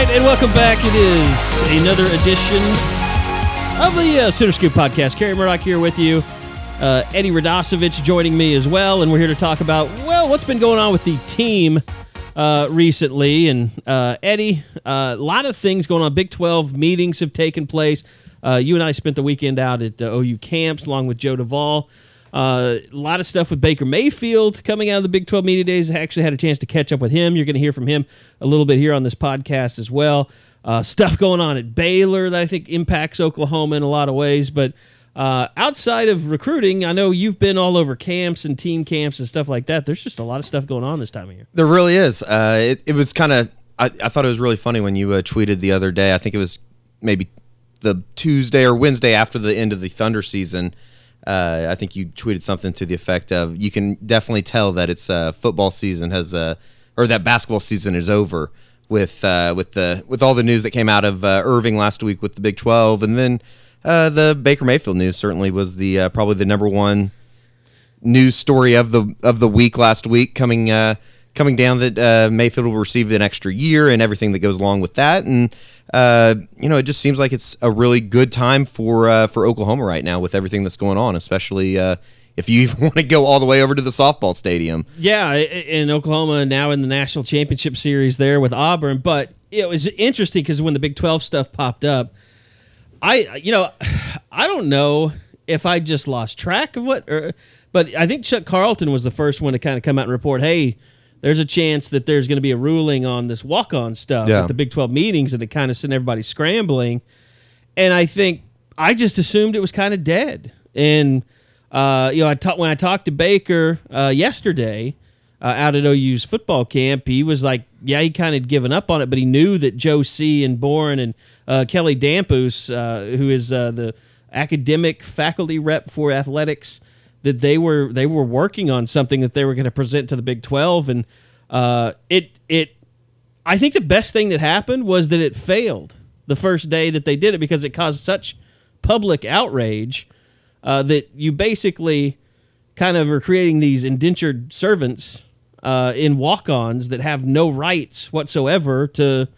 Right, and welcome back. It is another edition of the uh, Sooner Scoop podcast. Kerry Murdoch here with you. Uh, Eddie Radosevich joining me as well, and we're here to talk about well, what's been going on with the team uh, recently. And uh, Eddie, uh, a lot of things going on. Big Twelve meetings have taken place. Uh, you and I spent the weekend out at uh, OU camps along with Joe Duvall. Uh, a lot of stuff with Baker Mayfield coming out of the Big 12 media days. I actually had a chance to catch up with him. You're going to hear from him a little bit here on this podcast as well. Uh, stuff going on at Baylor that I think impacts Oklahoma in a lot of ways. But uh, outside of recruiting, I know you've been all over camps and team camps and stuff like that. There's just a lot of stuff going on this time of year. There really is. Uh, it, it was kind of, I, I thought it was really funny when you uh, tweeted the other day. I think it was maybe the Tuesday or Wednesday after the end of the Thunder season. Uh, I think you tweeted something to the effect of, "You can definitely tell that it's uh, football season has, uh, or that basketball season is over with uh, with the with all the news that came out of uh, Irving last week with the Big Twelve, and then uh, the Baker Mayfield news certainly was the uh, probably the number one news story of the of the week last week coming coming down that uh, Mayfield will receive an extra year and everything that goes along with that and uh, you know it just seems like it's a really good time for uh, for Oklahoma right now with everything that's going on especially uh, if you even want to go all the way over to the softball stadium Yeah, in Oklahoma now in the national championship series there with Auburn. But it was interesting because when the Big 12 stuff popped up, I you know I don't know if I just lost track of what, or, but I think Chuck Carlton was the first one to kind of come out and report, hey. There's a chance that there's going to be a ruling on this walk-on stuff Yeah. at the Big 12 meetings, and it kind of sent everybody scrambling. And I think I just assumed it was kind of dead. And uh, you know, I ta- when I talked to Baker uh, yesterday uh, out at OU's football camp, he was like, "Yeah, he kind of given up on it, but he knew that Joe C. and Boren and uh, Kelly Damphousse, uh, who is uh, the academic faculty rep for athletics, that they were they were working on something that they were going to present to the Big Twelve, and uh, it it I think the best thing that happened was that it failed the first day that they did it because it caused such public outrage uh, that you basically kind of are creating these indentured servants uh, in walk-ons that have no rights whatsoever to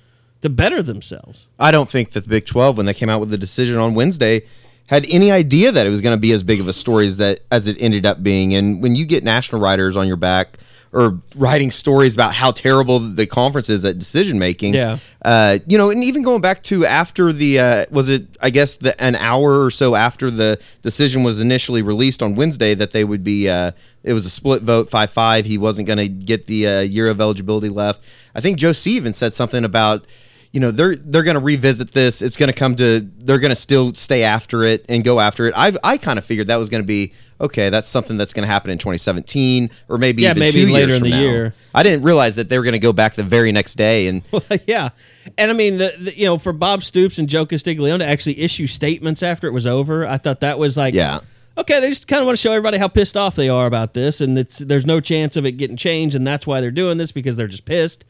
to better themselves. I don't think that the Big 12, when they came out with the decision on Wednesday, had any idea that it was going to be as big of a story as that as it ended up being. And when you get national writers on your back or writing stories about how terrible the conference is at decision making, Yeah. uh, you know, and even going back to after the uh, was it I guess the an hour or so after the decision was initially released on Wednesday that they would be. Uh, it was a split vote, five five. He wasn't going to get the uh, year of eligibility left. I think Joe C even said something about you know they're they're going to revisit this. It's going to come to they're going to still stay after it and go after it. I I kind of figured that was going to be okay. That's something that's going to happen in 2017 or maybe Yeah, even maybe two later years in from the now. year. I didn't realize that they were going to go back the very next day and yeah, and I mean, the, the, you know, for Bob Stoops and Joe Castiglione to actually issue statements after it was over, I thought that was like, Yeah. okay, they just kind of want to show everybody how pissed off they are about this, and it's there's no chance of it getting changed, and that's why they're doing this because they're just pissed.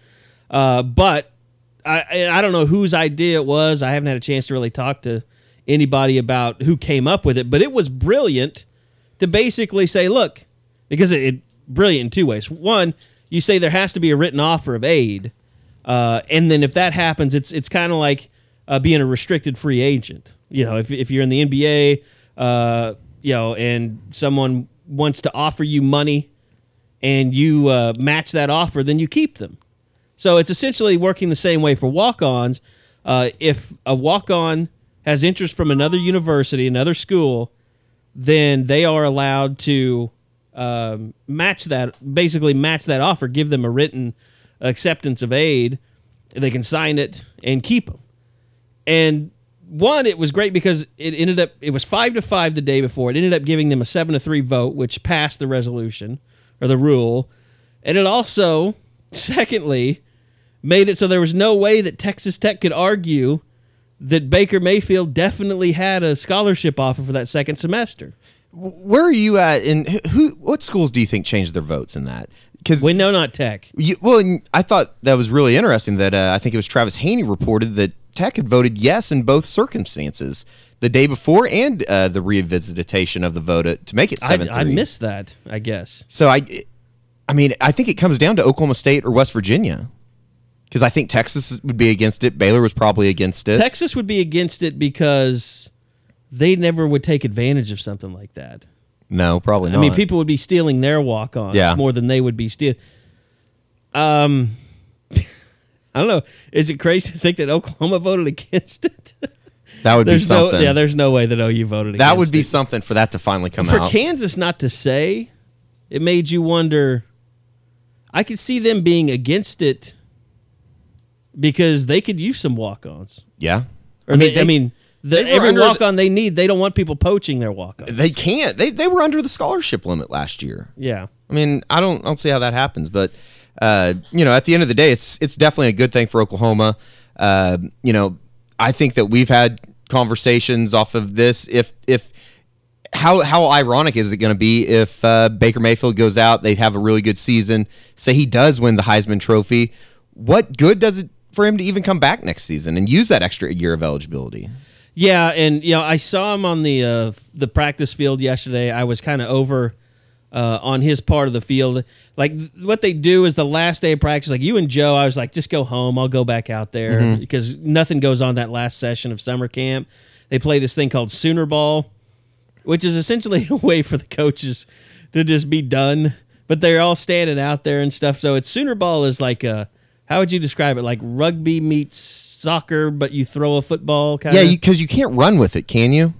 Uh, but I I don't know whose idea it was. I haven't had a chance to really talk to anybody about who came up with it, but it was brilliant to basically say, look, because it, it brilliant in two ways. One, you say there has to be a written offer of aid, uh, and then if that happens, it's it's kind of like uh, being a restricted free agent. You know, if if you're in the NBA, uh, you know, and someone wants to offer you money, and you uh, match that offer, then you keep them. So it's essentially working the same way for walk-ons. Uh, if a walk-on has interest from another university, another school, then they are allowed to um, match that, basically match that offer, give them a written acceptance of aid, they can sign it and keep them. And one, it was great because it ended up it was five to five the day before. It ended up giving them a seven to three vote, which passed the resolution or the rule. And it also, secondly, made it so there was no way that Texas Tech could argue that Baker Mayfield definitely had a scholarship offer for that second semester. Where are you at? And who? What schools do you think changed their votes in that? Because We know not Tech. You, well, I thought that was really interesting that uh, I think it was Travis Haney reported that Tech had voted yes in both circumstances the day before and uh, the revisitation of the vote uh, to make it I, seven I three. missed that, I guess. So I, I mean, I think it comes down to Oklahoma State or West Virginia because I think Texas would be against it. Baylor was probably against it. Texas would be against it because they never would take advantage of something like that. no, probably not. I mean, people would be stealing their walk ons Yeah. more than they would be stealing. Um, I don't know. Is it crazy to think that Oklahoma voted against it? that would be there's no, something. yeah. There's no way that OU voted. that would be it. something for that to finally come for out. For Kansas not to say. It made you wonder. I could see them being against it because they could use some walk-ons. yeah, Or I mean, they, they, I mean, the, every walk-on they need, they don't want people poaching their walk-on. they can't. They they were under the scholarship limit last year. Yeah. I mean, I don't I don't see how that happens, but uh, you know, at the end of the day, it's it's definitely a good thing for Oklahoma. Uh, you know, I think that we've had conversations off of this. If if how how ironic is it going to be if uh, Baker Mayfield goes out, they have a really good season, say he does win the Heisman Trophy, what good does it for him to even come back next season and use that extra year of eligibility? Yeah, and you know, I saw him on the uh, the practice field yesterday. I was kind of over uh, on his part of the field. Like th- what they do is the last day of practice. Like you and Joe, I was like, just go home. I'll go back out there because nothing goes on that last session of summer camp. They play this thing called Sooner Ball, which is essentially a way for the coaches to just be done. But they're all standing out there and stuff. So it's Sooner Ball is like a how would you describe it? Like rugby meets soccer, but you throw a football kind Yeah, because you, can't run with it, can you?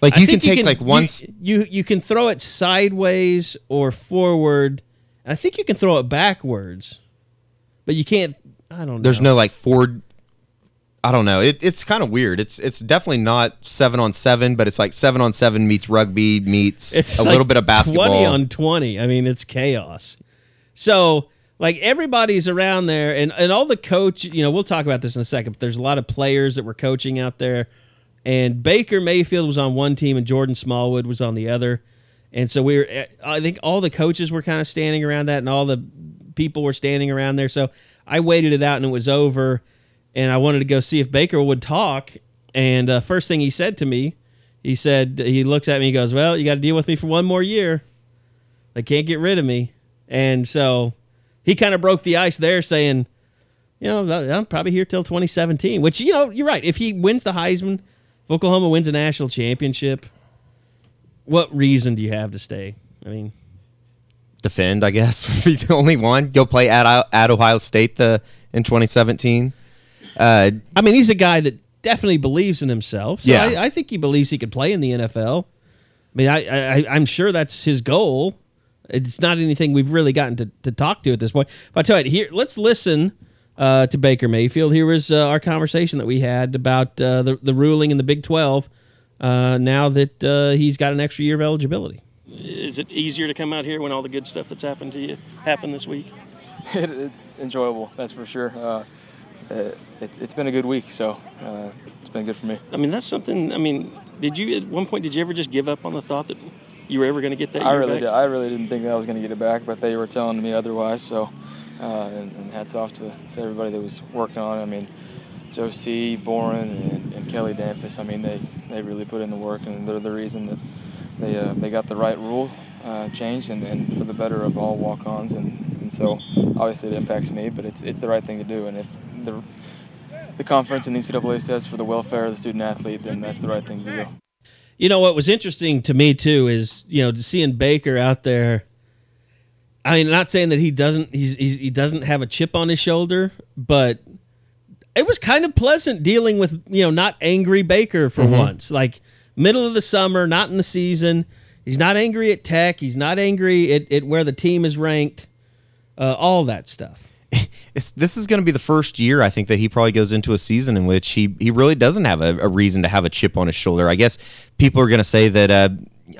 Like I you can take like one. you- You, you can throw it sideways or forward. I think you can throw it backwards, but you can't. I don't know. There's no like Ford. I don't know. It, it's kind of weird. It's it's definitely not seven on seven, but it's like seven on seven meets rugby meets It's a like little bit of basketball. Twenty on twenty. I mean, it's chaos. So like everybody's around there, and and all the coach. You know, we'll talk about this in a second. But there's a lot of players that were coaching out there, and Baker Mayfield was on one team, and Jordan Smallwood was on the other. And so we were. I think all the coaches were kind of standing around that, and all the people were standing around there. So I waited it out, and it was over. And I wanted to go see if Baker would talk. And uh, first thing he said to me, he said he looks at me. He goes, "Well, you got to deal with me for one more year. They can't get rid of me." And so he kind of broke the ice there, saying, "You know, I'm probably here till 2017." Which you know, you're right. If he wins the Heisman, if Oklahoma wins a national championship, what reason do you have to stay? I mean, Defend, I guess, would be the only one. Go play at at Ohio State the in 2017. Uh, I mean, he's a guy that definitely believes in himself. So Yeah. I, I think he believes he could play in the NFL. I mean, I, I I'm sure that's his goal. It's not anything we've really gotten to, to talk to at this point. But I tell you, here, let's listen uh, to Baker Mayfield. Here was uh, our conversation that we had about uh, the the ruling in the Big Twelve. Uh, now that uh, he's got an extra year of eligibility, is it easier to come out here when all the good stuff that's happened to you happened this week? it, it's enjoyable, that's for sure. Uh, it, it's it's been a good week, so uh, it's been good for me. I mean, that's something. I mean, did you at one point did you ever just give up on the thought that you were ever going to get that? I really back? did, I really didn't think that I was going to get it back, but they were telling me otherwise. So, uh, and, and hats off to, to everybody that was working on it. I mean, Joe C, Boren, and, and Kelly Damphousse. I mean, they, they really put in the work, and they're the reason that they uh, they got the right rule uh, changed and, and for the better of all walk-ons. And, and so, obviously, it impacts me, but it's it's the right thing to do. And if the the conference and the NCAA says for the welfare of the student athlete, then that's the right thing to do. You know what was interesting to me too is you know seeing Baker out there. I mean, not saying that he doesn't he's, he's he doesn't have a chip on his shoulder, but it was kind of pleasant dealing with you know not angry Baker for once. Like middle of the summer, not in the season. He's not angry at Tech. He's not angry at, at where the team is ranked. Uh, all that stuff. It's, this is going to be the first year I think that he probably goes into a season in which he he really doesn't have a, a reason to have a chip on his shoulder. I guess people are going to say that. Uh,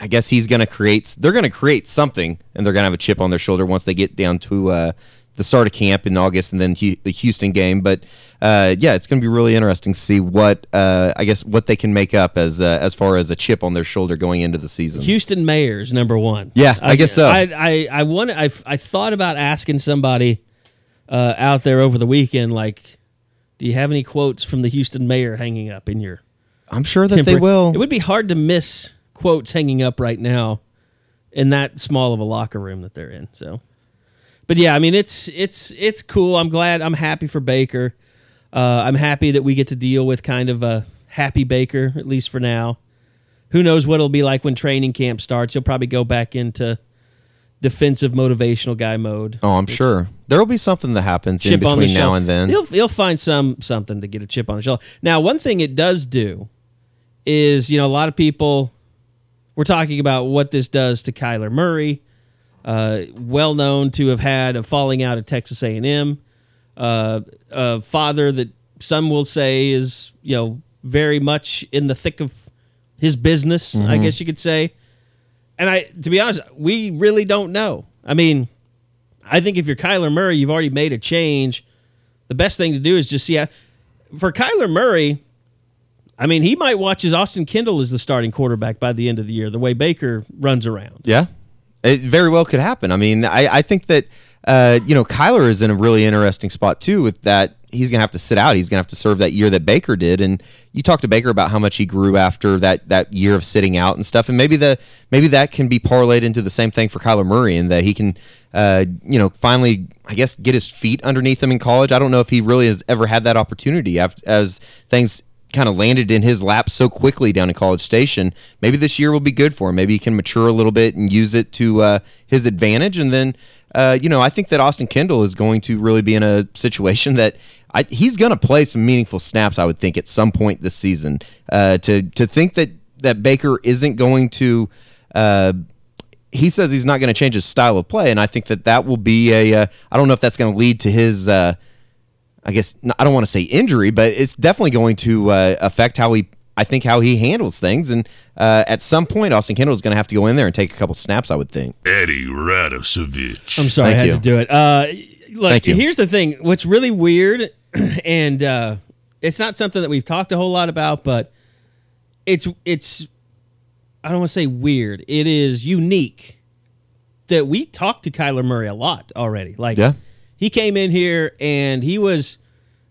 I guess he's going to create. They're going to create something, and they're going to have a chip on their shoulder once they get down to uh, the start of camp in August, and then the Houston game. But uh, yeah, it's going to be really interesting to see what uh, I guess what they can make up as uh, as far as a chip on their shoulder going into the season. Houston Mayor's number one. Yeah, I, guess so. I I I wanted, I I thought about asking somebody uh, out there over the weekend, like, do you have any quotes from the Houston mayor hanging up in your? I'm sure that they will. It would be hard to miss quotes hanging up right now in that small of a locker room that they're in. So, but yeah, I mean, it's it's it's cool. I'm glad. I'm happy for Baker. Uh, I'm happy that we get to deal with kind of a happy Baker at least for now. Who knows what it'll be like when training camp starts? He'll probably go back into defensive motivational guy mode. Oh, I'm sure there will be something that happens in between now and then. He'll he'll find some something to get a chip on his shoulder. Now, one thing it does do is you know a lot of people we're talking about what this does to Kyler Murray, uh, well known to have had a falling out at Texas A&M, uh, a father that some will say is you know very much in the thick of his business. Mm-hmm. I guess you could say and I, to be honest, we really don't know. I mean, I think if you're Kyler Murray, you've already made a change. The best thing to do is just see how, for Kyler Murray, I mean, he might watch as Austin Kendall as the starting quarterback by the end of the year, the way Baker runs around. Yeah, it very well could happen. I mean, I, I think that, uh, you know, Kyler is in a really interesting spot too with that he's going to have to sit out. He's going to have to serve that year that Baker did. And you talked to Baker about how much he grew after that that year of sitting out and stuff. And maybe the maybe that can be parlayed into the same thing for Kyler Murray, and that he can, uh, you know, finally, I guess, get his feet underneath him in college. I don't know if he really has ever had that opportunity as things kind of landed in his lap so quickly down in College Station. Maybe this year will be good for him. Maybe he can mature a little bit and use it to uh, his advantage, and then. Uh, you know, I think that Austin Kendall is going to really be in a situation that I, he's going to play some meaningful snaps. I would think at some point this season. Uh, to to think that that Baker isn't going to. Uh, he says he's not going to change his style of play, and I think that that will be a. Uh, I don't know if that's going to lead to his. Uh, I guess I don't want to say injury, but it's definitely going to affect how he. I think how he handles things, and uh, at some point, Austin Kendall is going to have to go in there and take a couple snaps. I would think. Eddie Radosevich. I'm sorry, Thank I had you. to do it. Uh, look, here's the thing. What's really weird and uh, it's not something that we've talked a whole lot about, but it's it's I don't want to say weird. It is unique that we talked to Kyler Murray a lot already. Like yeah. he came in here and he was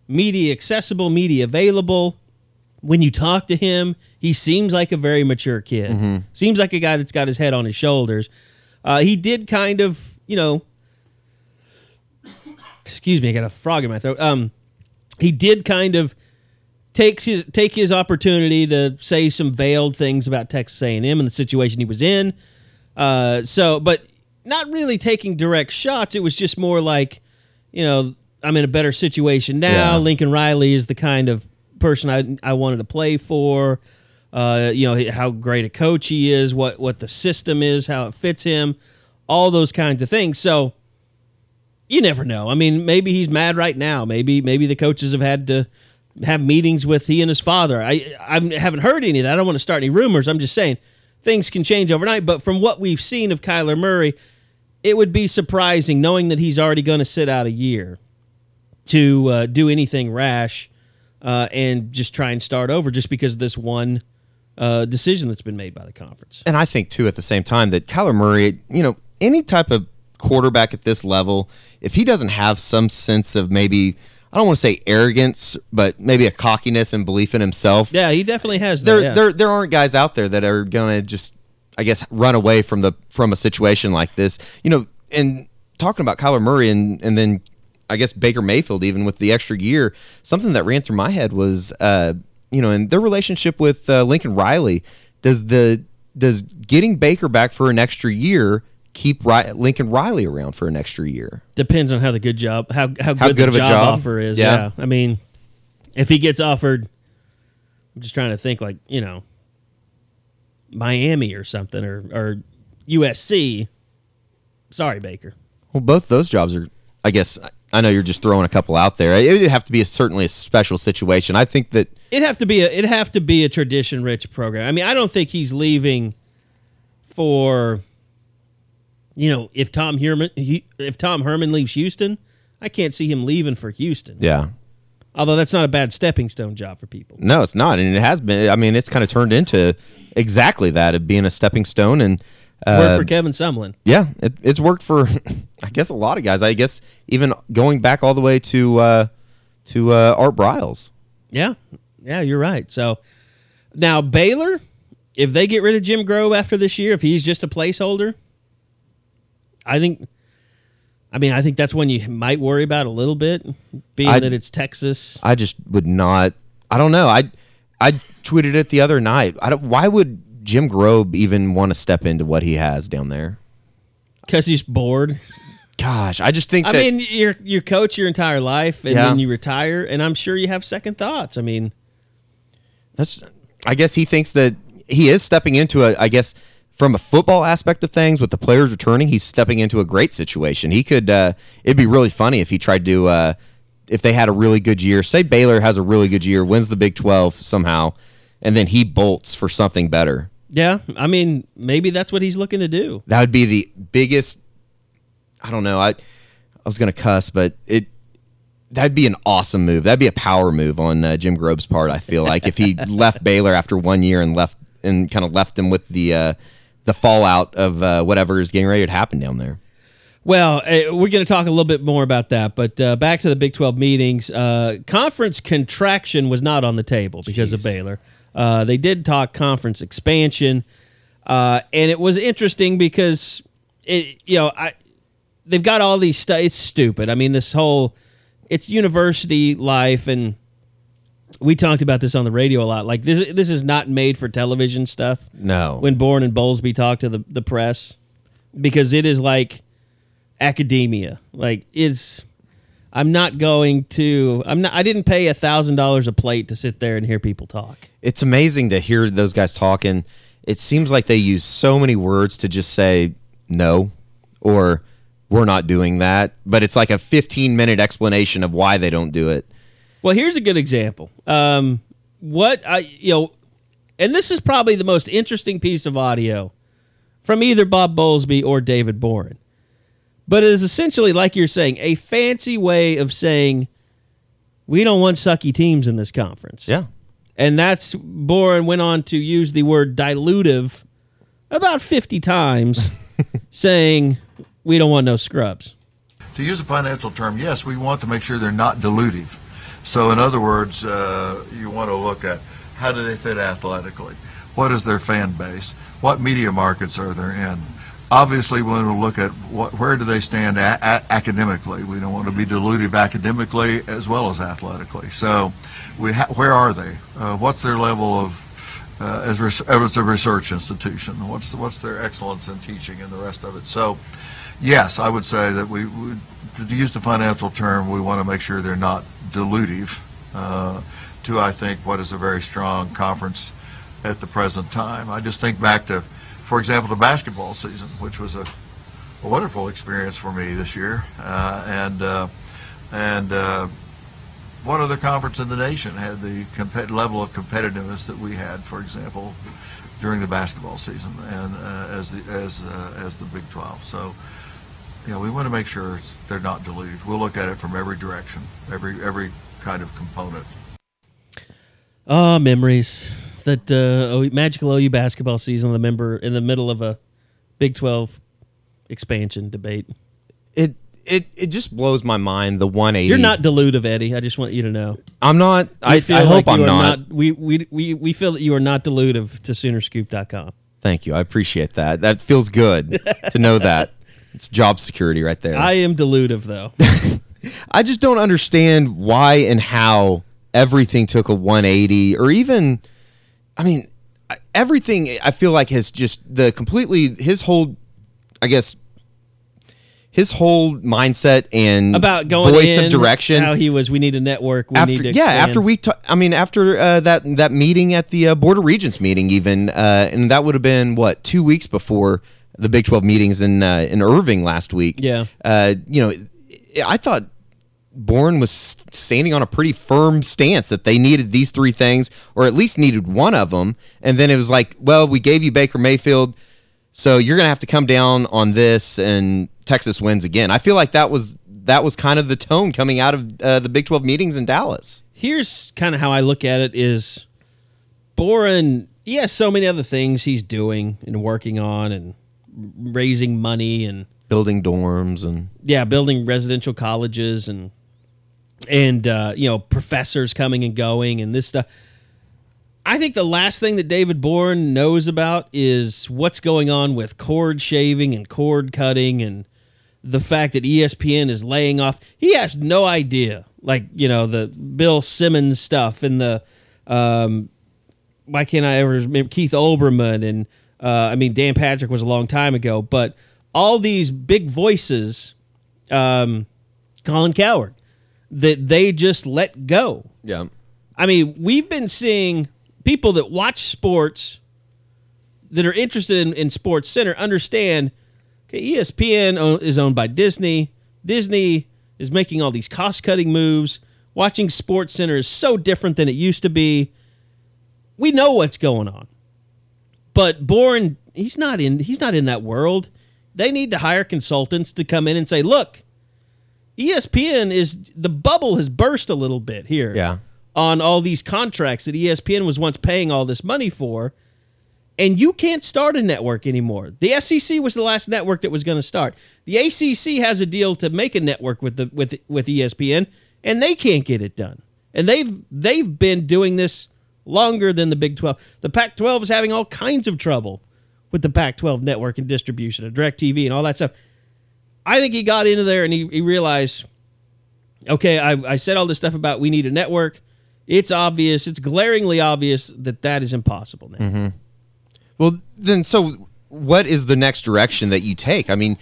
media accessible, media available. When you talk to him, he seems like a very mature kid. Mm-hmm. Seems like a guy that's got his head on his shoulders. Uh, he did kind of, you know, excuse me, I got a frog in my throat. Um, he did kind of takes his take his opportunity to say some veiled things about Texas A&M and the situation he was in. Uh, so, but not really taking direct shots. It was just more like, you know, I'm in a better situation now. Yeah. Lincoln Riley is the kind of person I I wanted to play for. Uh, you know how great a coach he is, what what the system is, how it fits him, all those kinds of things. So you never know. I mean, maybe he's mad right now. Maybe maybe the coaches have had to have meetings with he and his father. I I haven't heard any of that. I don't want to start any rumors. I'm just saying things can change overnight. But from what we've seen of Kyler Murray, it would be surprising knowing that he's already going to sit out a year to uh, do anything rash uh, and just try and start over just because of this one uh, decision that's been made by the conference. And I think too at the same time that Kyler Murray, you know, any type of quarterback at this level, if he doesn't have some sense of maybe I don't want to say arrogance, but maybe a cockiness and belief in himself. Yeah, he definitely has. That, there, yeah. there, there aren't guys out there that are going to just, I guess, run away from the from a situation like this. You know, and talking about Kyler Murray and and then I guess Baker Mayfield, even with the extra year, something that ran through my head was, uh, you know, in their relationship with uh, Lincoln Riley. Does the does getting Baker back for an extra year keep Lincoln Riley around for an extra year. Depends on how the good job how how, how good, good, the job, job, offer is. Yeah. yeah. I mean, if he gets offered I'm just trying to think like, you know, Miami or something or or USC. Sorry, Baker. Well, both those jobs are I guess I know you're just throwing a couple out there. It would have to be a, certainly a special situation. I think that It'd have to be a it'd have to be a tradition rich program. I mean, I don't think he's leaving for you know, if Tom Herman he, if Tom Herman leaves Houston, I can't see him leaving for Houston. yeah. Although that's not a bad stepping stone job for people. No, it's not, and it has been. I mean, it's kind of turned into exactly that of being a stepping stone, and uh, Work for Kevin Sumlin. yeah, it, it's worked for, I guess, a lot of guys. I guess even going back all the way to uh, to uh, Art Briles. Yeah. Yeah, you're right. So now Baylor, if they get rid of Jim Grobe after this year, if he's just a placeholder, I think I mean, I think that's one you might worry about a little bit, being I- that it's Texas. I just would not. I don't know. I I tweeted it the other night. I don't. Why would Jim Grobe even want to step into what he has down there? Because he's bored. Gosh, I just think I that mean, you're you coach your entire life and Yeah. then you retire, and I'm sure you have second thoughts. I mean, that's. I guess he thinks that he is stepping into a. I guess from a football aspect of things, with the players returning, he's stepping into a great situation. He could. Uh, it'd be really funny if he tried to. Uh, if they had a really good year, say Baylor has a really good year, wins the Big Twelve somehow, and then he bolts for something better. Yeah, I mean, maybe that's what he's looking to do. That would be the biggest. I don't know. I I was gonna cuss, but it that'd be an awesome move. That'd be a power move on uh, Jim Grobe's part. I feel like if he left Baylor after one year and left and kind of left him with the uh, the fallout of uh, whatever is getting ready to happen down there. Well, uh, we're going to talk a little bit more about that, but uh, back to the Big 12 meetings. Uh, conference contraction was not on the table because of Jeez. Baylor. Uh, they did talk conference expansion, uh, and it was interesting because it, you know, I they've got all these stuff. It's stupid. I mean, this whole it's university life, and we talked about this on the radio a lot. Like this, this is not made for television stuff No, when Boren and Bowlesby talk to the, the press because it is like academia. Like it's I'm not going to I'm not I didn't pay a thousand dollars a plate to sit there and hear people talk. it's amazing to hear those guys talking. It seems like they use so many words to just say no or we're not doing that, but it's like a 15 minute explanation of why they don't do it. Well, here's a good example. Um, what I you know, and this is probably the most interesting piece of audio from either Bob Bowlesby or David Boren. But it is essentially, like you're saying, a fancy way of saying we don't want sucky teams in this conference. Yeah. And that's Boren went on to use the word dilutive about 50 times, saying we don't want no scrubs. To use a financial term, yes, we want to make sure they're not dilutive. So, in other words, uh, you want to look at how do they fit athletically? What is their fan base? What media markets are they in? Obviously, we want to look at what, where do they stand a- a- academically. We don't want to be dilutive academically as well as athletically. So, we ha- where are they? Uh, what's their level of uh, as, res- as a research institution? What's what's their excellence in teaching and the rest of it? So, yes, I would say that we, we to use the financial term, we want to make sure they're not dilutive uh, to, I think, what is a very strong conference at the present time. I just think back to, for example, the basketball season, which was a, a wonderful experience for me this year, uh, and uh, and. Uh, what other conference in the nation had the level of competitiveness that we had, for example, during the basketball season, and uh, as the as uh, as the Big 12? So, know, we want to make sure they're not diluted. We'll look at it from every direction, every every kind of component. Oh, memories that uh, magical OU basketball season. The member in the middle of a Big Twelve expansion debate. It it it just blows my mind the 180. You're not dilutive, Eddie. I just want you to know. I'm not. I, feel I hope like I'm are not. we, we we we feel that you are not dilutive to Soonerscoop.com. Thank you. I appreciate that. That feels good to know that. It's job security right there. I am dilutive though. I just don't understand why and how everything took a 180 or even I mean everything I feel like has just the completely his whole I guess his whole mindset and About going voice in, of direction How he was. We need a network. We after need to yeah expand. after we ta- I mean after uh, that that meeting at the uh, board of regents meeting even uh, and that would have been what two weeks before the Big Twelve meetings in uh, in Irving last week Yeah. uh, you know I thought Boren was standing on a pretty firm stance that they needed these three things, or at least needed one of them. And then it was like, well, we gave you Baker Mayfield, so you're going to have to come down on this, and Texas wins again. I feel like that was that was kind of the tone coming out of uh, the Big 12 meetings in Dallas. Here's kind of how I look at it: is Boren, he has so many other things he's doing and working on, and raising money and building dorms and yeah, building residential colleges and and uh, you know professors coming and going and this stuff. I think the last thing that David Boren knows about is what's going on with cord shaving and cord cutting and the fact that ESPN is laying off. He has no idea, like you know the Bill Simmons stuff and the um, why can't I ever remember Keith Olbermann and uh, I mean Dan Patrick was a long time ago, but all these big voices, um, Colin Cowherd, that they just let go. yeah. I mean, we've been seeing people that watch sports that are interested in, in Sports Center understand. Okay, ESPN is owned by Disney. Disney is making all these cost cutting moves. Watching Sports Center is so different than it used to be. We know what's going on, but Boren, he's not in. He's not in that world. They need to hire consultants to come in and say, "Look, ESPN is the bubble has burst a little bit here." Yeah. on all these contracts that ESPN was once paying all this money for, and you can't start a network anymore. The SEC was the last network that was going to start. The ACC has a deal to make a network with the with with ESPN, and they can't get it done. And they've they've been doing this longer than the Big 12. The Pac 12 is having all kinds of trouble with the Pac 12 network and distribution of DirecTV and all that stuff. I think he got into there and he, he realized, okay, I, I said all this stuff about we need a network. It's obvious, it's glaringly obvious that that is impossible now. Well, then, so what is the next direction that you take? I mean,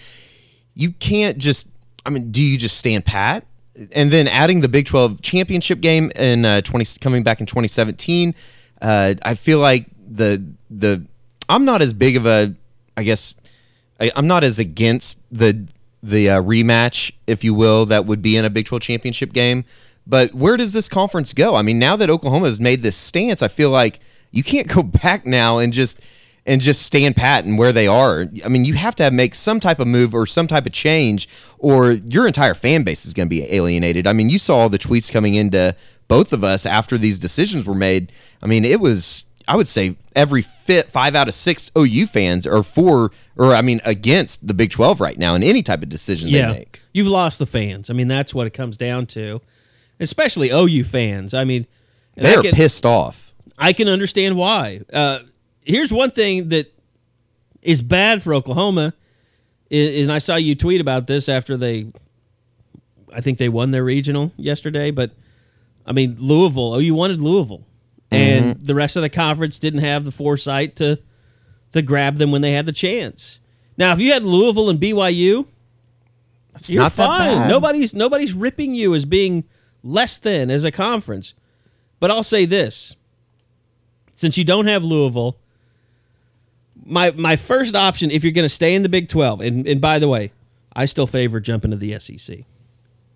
you can't just. I mean, do you just stand pat? And then adding the Big Twelve championship game in uh, twenty coming back in twenty seventeen, uh, I feel like the the I'm not as big of a I guess I, I'm not as against the the uh, rematch, if you will, that would be in a Big 12 championship game. But where does this conference go? I mean, now that Oklahoma has made this stance, I feel like you can't go back now and just and just stand pat and where they are. I mean, you have to have, make some type of move or some type of change, or your entire fan base is going to be alienated. I mean, you saw all the tweets coming into both of us after these decisions were made. I mean, it was I would say every fit five out of six OU fans are for, or I mean, against the Big Twelve right now in any type of decision they make. You've lost the fans. I mean, that's what it comes down to, especially OU fans. I mean, and They I can- pissed off. I can understand why. Uh, here's one thing that is bad for Oklahoma, and I saw you tweet about this after they, I think they won their regional yesterday. But I mean, Louisville. Oh, you wanted Louisville, and mm-hmm. the rest of the conference didn't have the foresight to to grab them when they had the chance. Now, if you had Louisville and BYU, you're not that fine. Nobody's nobody's ripping you as being less than as a conference. But I'll say this: since you don't have Louisville, my my first option, if you're going to stay in the Big Twelve, and, and by the way, I still favor jumping to the SEC.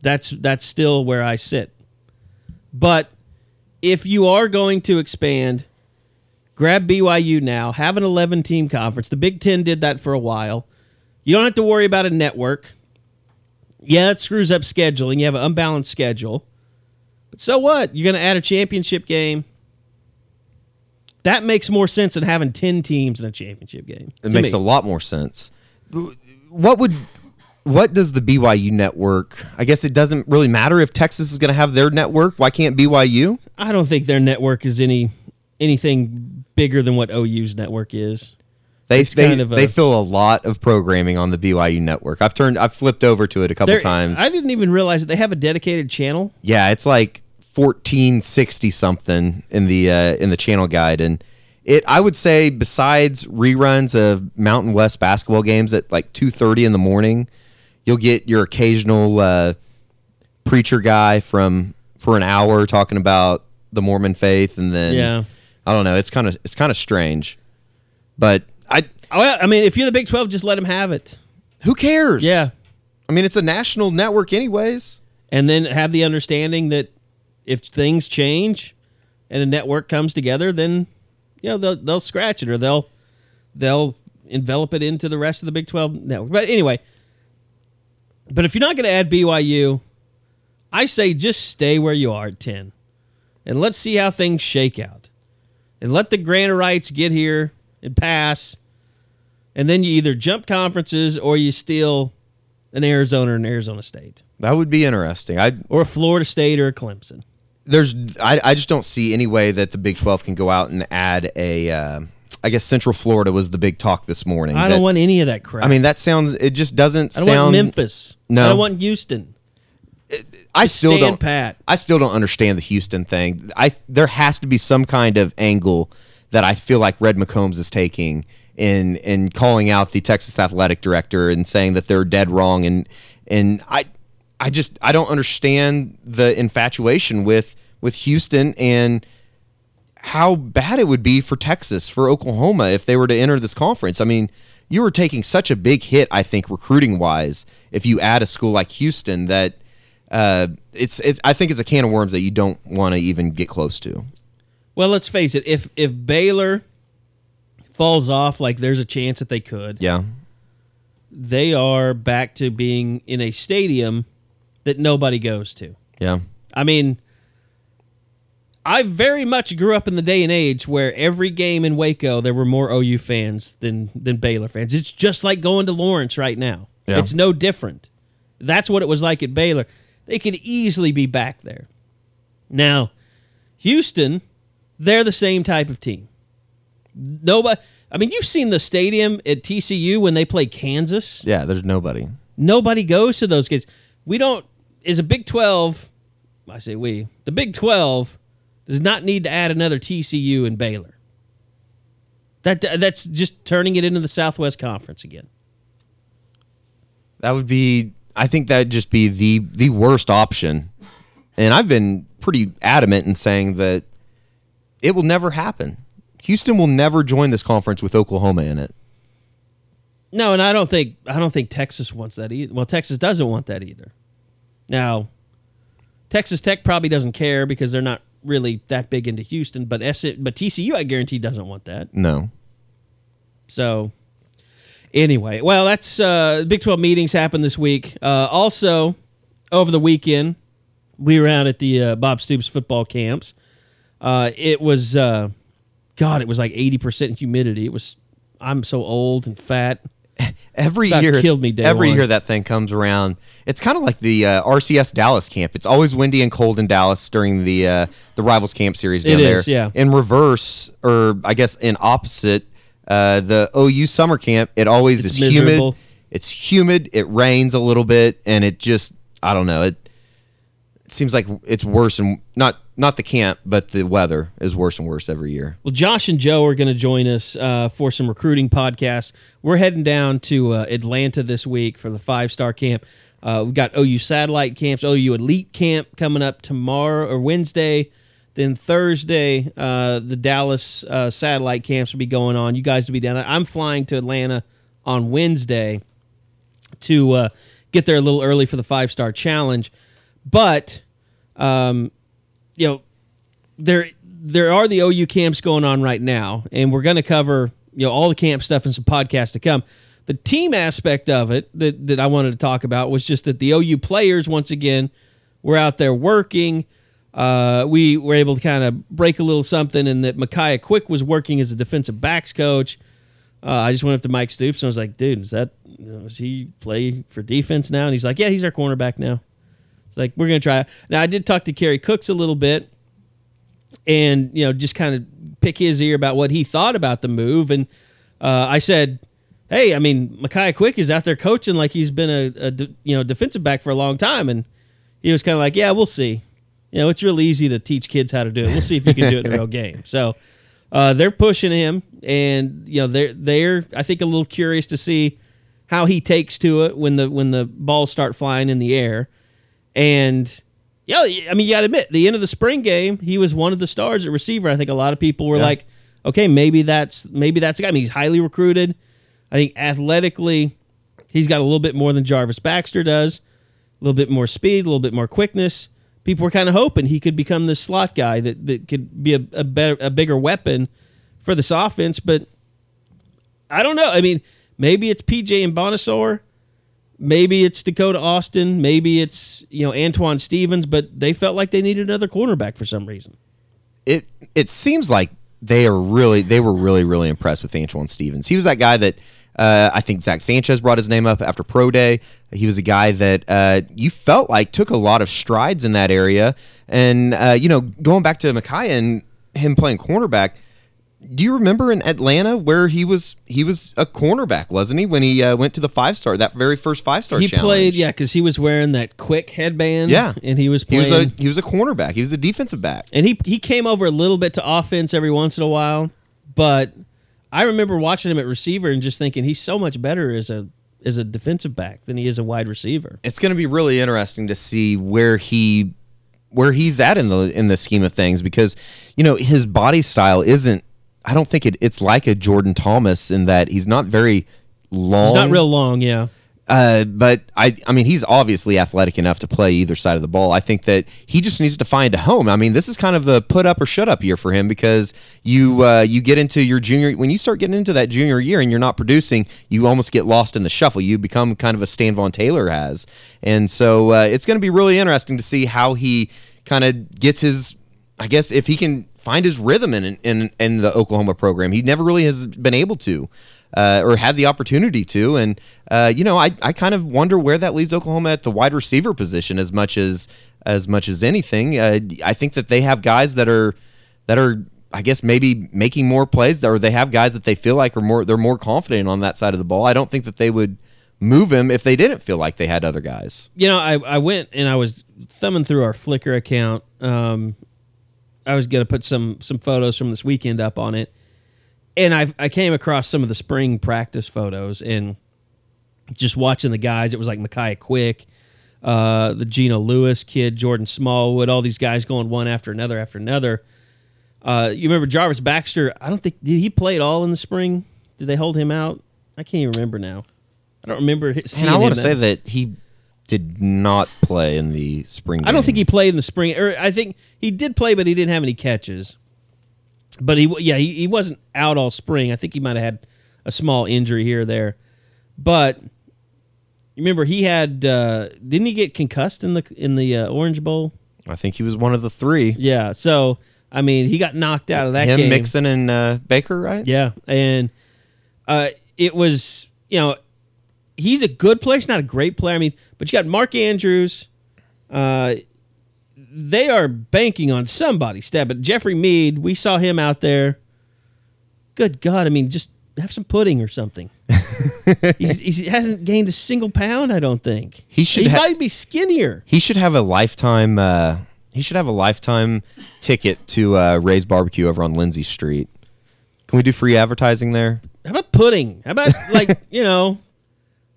That's that's still where I sit. But if you are going to expand, grab BYU now. Have an 11 team conference. The Big Ten did that for a while. You don't have to worry about a network. Yeah, it screws up scheduling. You have an unbalanced schedule. But so what? You're going to add a championship game. That makes more sense than having 10 teams in a championship game. It makes me. a lot more sense. What would what does the BYU network? I guess it doesn't really matter if Texas is going to have their network. Why can't BYU? I don't think their network is any anything bigger than what OU's network is. They It's they, kind of a- they fill a lot of programming on the BYU network. I've turned I've flipped over to it a couple times. I didn't even realize that they have a dedicated channel. yeah, it's like fourteen sixty something in the uh, in the channel guide, and it I would say besides reruns of Mountain West basketball games at like two thirty in the morning, you'll get your occasional uh, preacher guy from for an hour talking about the Mormon faith, and then Yeah. I don't know. It's kind of it's kind of strange, but I Oh, Well, I mean, if you're the Big 12, just let them have it. who cares? Yeah. I mean it's a national network anyways. and then have the understanding that if things change and a network comes together, then you know they'll they'll scratch it or they'll they'll envelop it into the rest of the Big Twelve network. But anyway, but if you're not going to add BYU, I say just stay where you are at ten, and let's see how things shake out, and let the grant of rights get here and pass, and then you either jump conferences or you steal an Arizona or an Arizona State That would be interesting. I or a Florida State or a Clemson. there's I, I just don't see any way that the Big 12 can go out and add a uh, I guess Central Florida was the big talk this morning. I that- don't want any of that crap. I mean that sounds it just doesn't I don't sound want Memphis. No. I don't want Houston. I Just still don't pat. I still don't understand the Houston thing. I there has to be some kind of angle that I feel like Red McCombs is taking in in calling out the Texas athletic director and saying that they're dead wrong and and I I just I don't understand the infatuation with with Houston and how bad it would be for Texas for Oklahoma if they were to enter this conference. I mean, you were taking such a big hit, I think, recruiting wise, if you add a school like Houston that uh, it's it's I think it's a can of worms that you don't want to even get close to. Well, let's face it. If if Baylor falls off, like there's a chance that they could, Yeah. they are back to being in a stadium that nobody goes to. Yeah. I mean, I very much grew up in the day and age where every game in Waco there were more OU fans than than Baylor fans. It's just like going to Lawrence right now. Yeah. It's no different. That's what it was like at Baylor. They could easily be back there. Now, Houston, they're the same type of team. Nobody I mean, you've seen the stadium at TCU when they play Kansas Yeah, there's nobody. nobody goes to those games. We don't is a Big 12 I say we. The Big 12 does not need to add another TCU and Baylor. That that's just turning it into the Southwest Conference again. That would be I think that'd just be the the worst option. And I've been pretty adamant in saying that it will never happen. Houston will never join this conference with Oklahoma in it. No, and I don't think I don't think Texas wants that either. Well, Texas doesn't want that either. Now, Texas Tech probably doesn't care because they're not really that big into Houston, but S- but TCU I guarantee doesn't want that. No. So, anyway, well, that's uh, Big 12 meetings happened this week. Uh, also, over the weekend, we were out at the uh, Bob Stoops football camps. Uh, it was, uh, God, it was like 80% humidity. It was, I'm so old and fat. Every About year, killed me every one. year that thing comes around. It's kind of like the uh, RCS Dallas camp. It's always windy and cold in Dallas during the uh, the rivals camp series It there. is, yeah. In reverse, or I guess in opposite, uh, the OU summer camp. It always It's is humid. It's humid. It rains a little bit, and it just I don't know. It, it seems like it's worse and not not the camp, but the weather is worse and worse every year. Well, Josh and Joe are going to join us uh, for some recruiting podcasts. We're heading down to uh, Atlanta this week for the five star camp. Uh, we've got OU satellite camps, OU elite camp coming up tomorrow or Wednesday. Then Thursday, uh, the Dallas uh, satellite camps will be going on. You guys will be down. I'm flying to Atlanta on Wednesday to uh, get there a little early for the five star challenge. But, um, you know, there there are the OU camps going on right now, and we're going to cover you know all the camp stuff and some podcasts to come. The team aspect of it that that I wanted to talk about was just that the OU players once again were out there working. Uh, we were able to kind of break a little something, and that Michiah Quick was working as a defensive backs coach. Uh, I just went up to Mike Stoops and I was like, "Dude, is that you know, does he play for defense now?" And he's like, "Yeah, he's our cornerback now." It's like we're gonna try. Now I did talk to Kerry Cooks a little bit, and you know just kind of pick his ear about what he thought about the move. And uh, I said, "Hey, I mean, Michiah Quick is out there coaching like he's been a, a de- you know defensive back for a long time." And he was kind of like, "Yeah, we'll see. You know, it's real easy to teach kids how to do it. We'll see if you can do it in a real game." So uh, they're pushing him, and you know they're they're I think a little curious to see how he takes to it when the when the balls start flying in the air. And yeah, I mean, you got to admit, the end of the spring game, he was one of the stars at receiver. I think a lot of people were Yeah. like, okay, maybe that's maybe that's a guy. I mean, he's highly recruited. I think athletically, he's got a little bit more than Jarvis Baxter does. A little bit more speed, a little bit more quickness. People were kind of hoping he could become this slot guy that, that could be a, a better a bigger weapon for this offense, but I don't know. I mean, maybe it's PJ and Bonasaur. Maybe it's Dakota Austin. Maybe it's you know Antoine Stevens, but they felt like they needed another cornerback for some reason. it it seems like they are really they were really really impressed with Antoine Stevens. He was that guy that uh, I think Zack Sanchez brought his name up after pro day. He was a guy that uh, you felt like took a lot of strides in that area. And uh, you know, going back to Michiah and him playing cornerback. Do you remember in Atlanta where he was he was a cornerback, wasn't he? When he uh, went to the five star, that very first five star. He challenge. played, yeah, because he was wearing that quick headband. Yeah. and he was He was a he was a cornerback. He was a defensive back. and he he came over a little bit to offense every once in a while, but I remember watching him at receiver and just thinking he's so much better as a as a defensive back than he is a wide receiver. it's going to be really interesting to see where he where he's at in the in the scheme of things because you know his body style isn't I don't think it, it's like a Jordan Thomas in that he's not very long. He's not real long, yeah. Uh, but I, I mean, he's obviously athletic enough to play either side of the ball. I think that he just needs to find a home. I mean, this is kind of the put up or shut up year for him because you, uh, you get into your junior when you start getting into that junior year and you're not producing, you almost get lost in the shuffle. You become kind of a Stanvon Taylor has, and so uh, it's going to be really interesting to see how he kind of gets his. I guess if he can find his rhythm in in in the Oklahoma program, he never really has been able to uh, or had the opportunity to. And uh, you know, I, I kind of wonder where that leaves Oklahoma at the wide receiver position as much as as much as anything. Uh, I think that they have guys that are that are I guess maybe making more plays, or they have guys that they feel like are more they're more confident on that side of the ball. I don't think that they would move him if they didn't feel like they had other guys. You know, I, I went and I was thumbing through our Flickr account. Um, I was gonna put some some photos from this weekend up on it, and I I came across some of the spring practice photos and just watching the guys. It was like Michiah Quick, uh, the Geno Lewis kid, Jordan Smallwood, all these guys going one after another after another. Uh, you remember Jarvis Baxter? I don't think did he play at all in the spring? Did they hold him out? I can't even remember now. I don't remember seeing And I want to say that he did not play in the spring. I don't game. think he played in the spring, or I think he did play, but he didn't have any catches. But he, yeah, he, he wasn't out all spring. I think he might have had a small injury here or there. But you remember, he had uh, didn't he get concussed in the in the uh, Orange Bowl? I think he was one of the three. Yeah. So I mean, he got knocked out of that Him, game. Mixon, and uh, Baker, right? Yeah, and uh, it was you know he's a good player. He's not a great player. I mean, but you got Mark Andrews. Uh, they are banking on somebody step. But Jeffery Mead, we saw him out there. Good God! I mean, just have some pudding or something. he's, he's, he hasn't gained a single pound. I don't think He should He ha- might be skinnier. He should have a lifetime. Uh, he should have a lifetime ticket to uh, Ray's Barbecue over on Lindsey Street. Can we do free advertising there? How about pudding? How about like you know,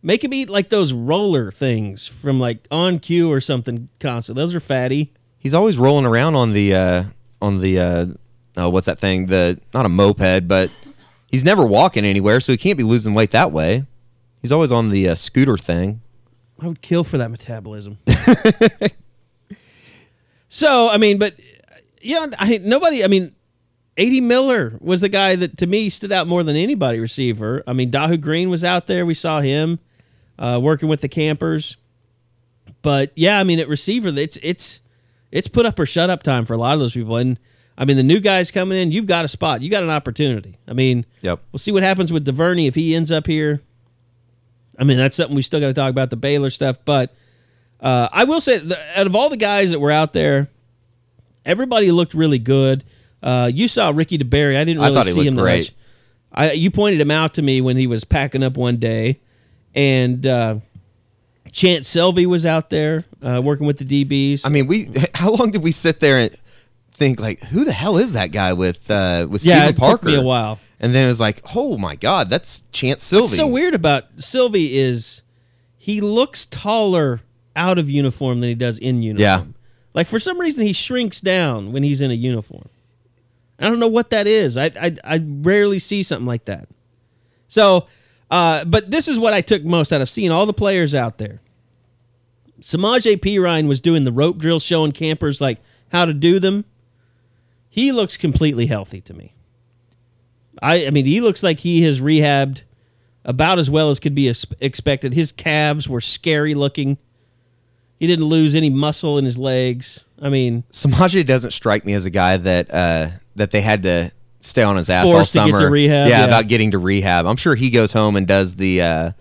make him eat like those roller things from like OnCue or something constant. Those are fatty. He's always rolling around on the uh, on the uh, oh, what's that thing? The not a moped, but he's never walking anywhere, so he can't be losing weight that way. He's always on the uh, scooter thing. I would kill for that metabolism. so I mean, but yeah, I nobody. I mean, A.D. Miller was the guy that to me stood out more than anybody. Receiver. I mean, Dahu Green was out there. We saw him uh, working with the campers. But yeah, I mean, at receiver, it's it's it's put up or shut up time for a lot of those people. And I mean, the new guys coming in, you've got a spot, you got an opportunity. I mean, Yep. We'll see what happens with DuVernay if he ends up here. I mean, that's something we still got to talk about the Baylor stuff. But uh, I will say, the, out of all the guys that were out there, everybody looked really good. Uh, you saw Ricky DeBerry. I didn't I really he see him great. much. I, you pointed him out to me when he was packing up one day, and uh, Chanse Sylvie was out there uh, working with the DBs. I mean, we how long did we sit there and think like, who the hell is that guy with uh, with yeah, Stephen it Parker? took me a while. And then it was like, oh my god, that's Chanse Sylvie. What's so weird about Sylvie is he looks taller out of uniform than he does in uniform. Yeah. Like for some reason he shrinks down when he's in a uniform. I don't know what that is. I I, I rarely see something like that. So, uh, but this is what I took most out of seeing all the players out there. Samaje Perine was doing the rope drills, showing campers like how to do them. He looks completely healthy to me. I, I mean, he looks like he has rehabbed about as well as could be expected. His calves were scary looking. He didn't lose any muscle in his legs. I mean, Samaje doesn't strike me as a guy that uh, that they had to stay on his ass all Forced to get summer. to rehab, yeah, yeah. about getting to rehab. I'm sure he goes home and does the. Uh,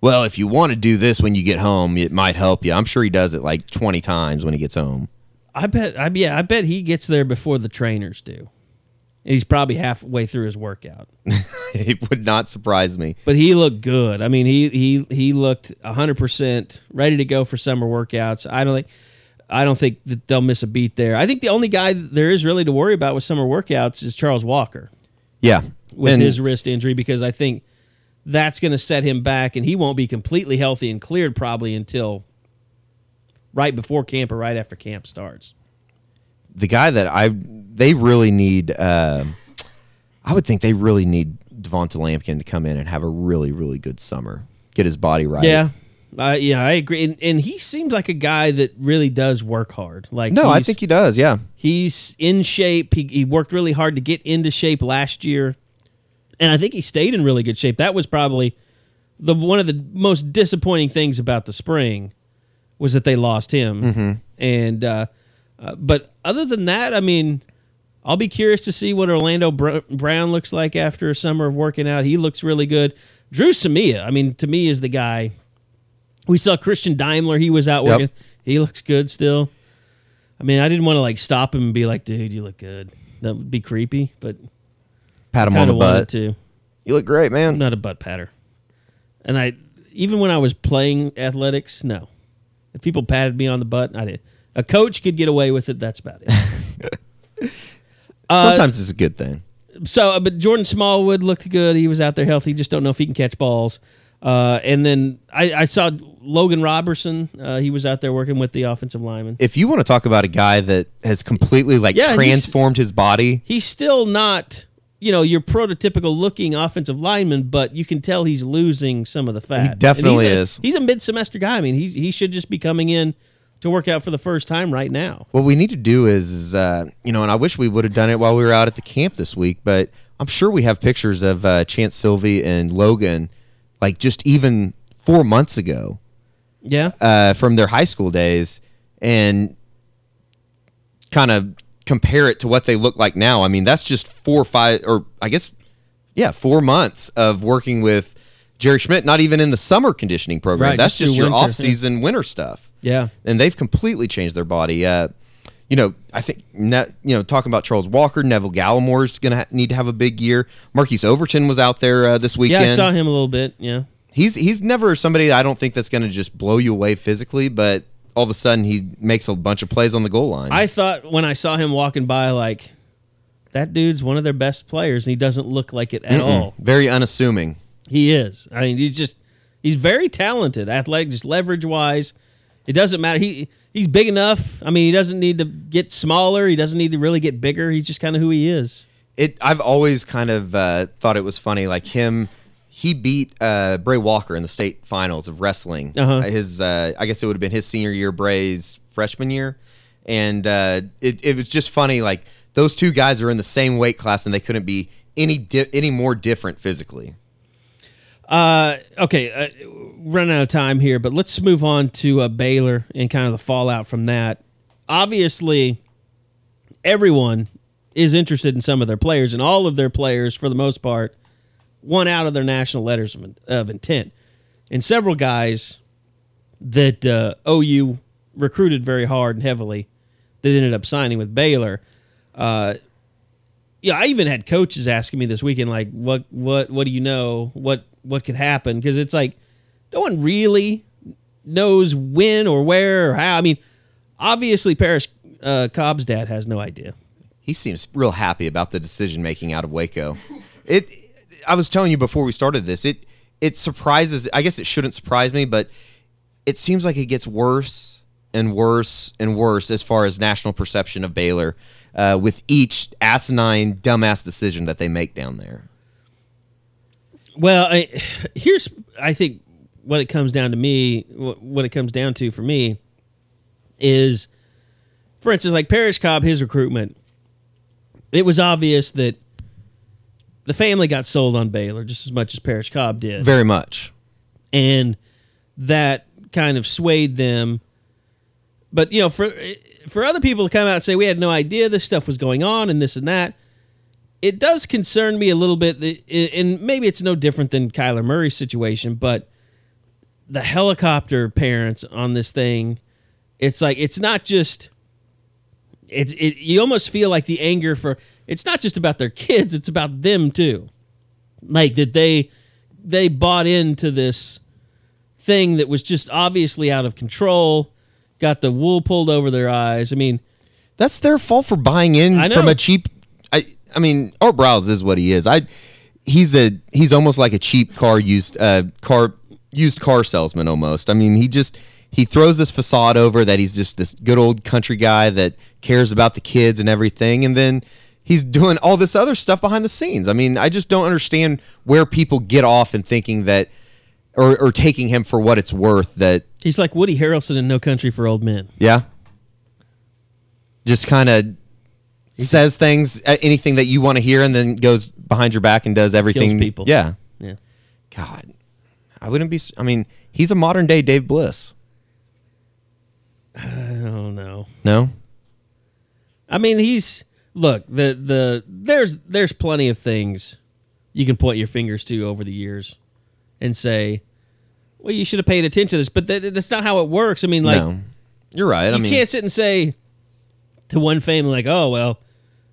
well, if you want to do this when you get home, it might help you. I'm sure he does it like 20 times when he gets home. I bet, I yeah, I bet he gets there before the trainers do. And he's probably halfway through his workout. it would not surprise me. But he looked good. I mean, he he he looked hundred percent ready to go for summer workouts. I don't think I don't think that they'll miss a beat there. I think the only guy there is really to worry about with summer workouts is Charles Walker Yeah, with And- his wrist injury because I think that's going to set him back, and he won't be completely healthy and cleared probably until right before camp or right after camp starts. the guy that I they really need. Uh, I would think they really need Du'Vonta Lampkin to come in and have a really really good summer, get his body right. Yeah. Uh, yeah, I agree, and, and he seems like a guy that really does work hard. Like, No, I think he does. Yeah. He's in shape. He, he worked really hard to get into shape last year, and I think he stayed in really good shape. That was probably the one of the most disappointing things about the spring was that they lost him. Mm-hmm. And uh, uh, but other than that, I mean, I'll be curious to see what Orlando Brown looks like after a summer of working out. He looks really good. Dru Samia, I mean, to me is the guy. We saw Christian Daimler. He was out Yep. working. He looks good still. I mean, I didn't want to like stop him and be like, "Dude, you look good." That would be creepy, but Pat him on the butt. to. You look great, man. I'm not a butt patter, and I even when I was playing athletics, no. If people patted me on the butt, I did. A coach could get away with it. That's about it. Uh, Sometimes it's a good thing. so, uh, but Jordan Smallwood looked good. He was out there healthy. Just don't know if he can catch balls. Uh, and then I, I saw Logan Robertson. Uh, he was out there working with the offensive lineman. If you want to talk about a guy that has completely like Yeah, transformed his body, He's still not, you know, your prototypical looking offensive lineman, but you can tell he's losing some of the fat. And definitely he's a- is. He's a mid semester guy. I mean, he he should just be coming in to work out for the first time right now. what we need to do is, is uh, you know, and I wish we would have done it while we were out at the camp this week, but I'm sure we have pictures of uh, Chanse Sylvie and Logan, like just even four months ago Yeah. uh, from their high school days, and kind of compare it to what they look like now. I mean, that's just four or five, or I guess, yeah, four months of working with Jerry Schmidt. Not even in the summer conditioning program. Right, that's just just, your winter, off season winter stuff. Yeah. and they've completely changed their body. Uh, you know, I think you know talking about Charles Walker, Neville Gallimore's going to ha- need to have a big year. Marquise Overton was out there uh, this Yeah, weekend. I saw him a little bit. Yeah. He's he's never somebody I don't think that's going to just blow you away physically, but all of a sudden he makes a bunch of plays on the goal line. I thought when I saw him walking by, like, that dude's one of their best players, and he doesn't look like it at all. Very unassuming. He is. I mean, he's just he's very talented, athletic, just leverage wise. It doesn't matter. He he's big enough. I mean, he doesn't need to get smaller. He doesn't need to really get bigger. He's just kind of who he is. It I've always kind of uh, thought it was funny, like him. He beat uh, Bray Walker in the state finals of wrestling. Uh-huh. His, uh, I guess it would have been his senior year, Bray's freshman year, and uh, it it was just funny. Like those two guys are in the same weight class, and they couldn't be any di- any more different physically. Uh, okay, uh, running out of time here, but let's move on to uh, Baylor and kind of the fallout from that. Obviously, everyone is interested in some of their players, and all of their players, for the most part, won out of their national letters of, of intent. And several guys that uh, OU recruited very hard and heavily that ended up signing with Baylor. Uh, yeah, I even had coaches asking me this weekend, like, what, what, what do you know? What, what could happen? Because it's like no one really knows when or where or how. I mean, obviously, Parrish uh, Cobb's dad has no idea. he seems real happy about the decision making out of Waco. It I was telling you before we started this, it it surprises I guess it shouldn't surprise me, but it seems like it gets worse and worse and worse as far as national perception of Baylor uh, with each asinine dumbass decision that they make down there. Well, I, here's I think what it comes down to me, what it comes down to for me is, for instance, like Parrish Cobb, his recruitment. It was obvious that the family got sold on Baylor just as much as Parrish Cobb did Very much. and that kind of swayed them. But you know, for for other people to come out and say we had no idea this stuff was going on and this and that, it does concern me a little bit. And maybe it's no different than Kyler Murray's situation, but the helicopter parents on this thing, it's like it's not just. It's it. You almost feel like the anger for it's not just about their kids; it's about them too. Like that they they bought into this thing that was just obviously out of control, got the wool pulled over their eyes. I mean, That's their fault for buying in from a cheap. I I mean, Art Briles is what he is. I he's a he's almost like a cheap car used uh car used car salesman almost. I mean, he just he throws this facade over that he's just this good old country guy that cares about the kids and everything, and then he's doing all this other stuff behind the scenes. I mean, I just don't understand where people get off in thinking that. Or, or taking him for what it's worth that he's like Woody Harrelson in No Country for Old Men. yeah. Just kind of says things, anything that you want to hear, and then goes behind your back and does everything. people. Yeah. Yeah. God, I wouldn't be. I mean, he's a modern day Dave Bliss. Oh no. No. I mean, he's look the the there's there's plenty of things you can point your fingers to over the years and say, well, you should have paid attention to this, but that, that's not how it works. I mean, like no. You're right. I you mean, can't sit and say to one family like, "Oh well,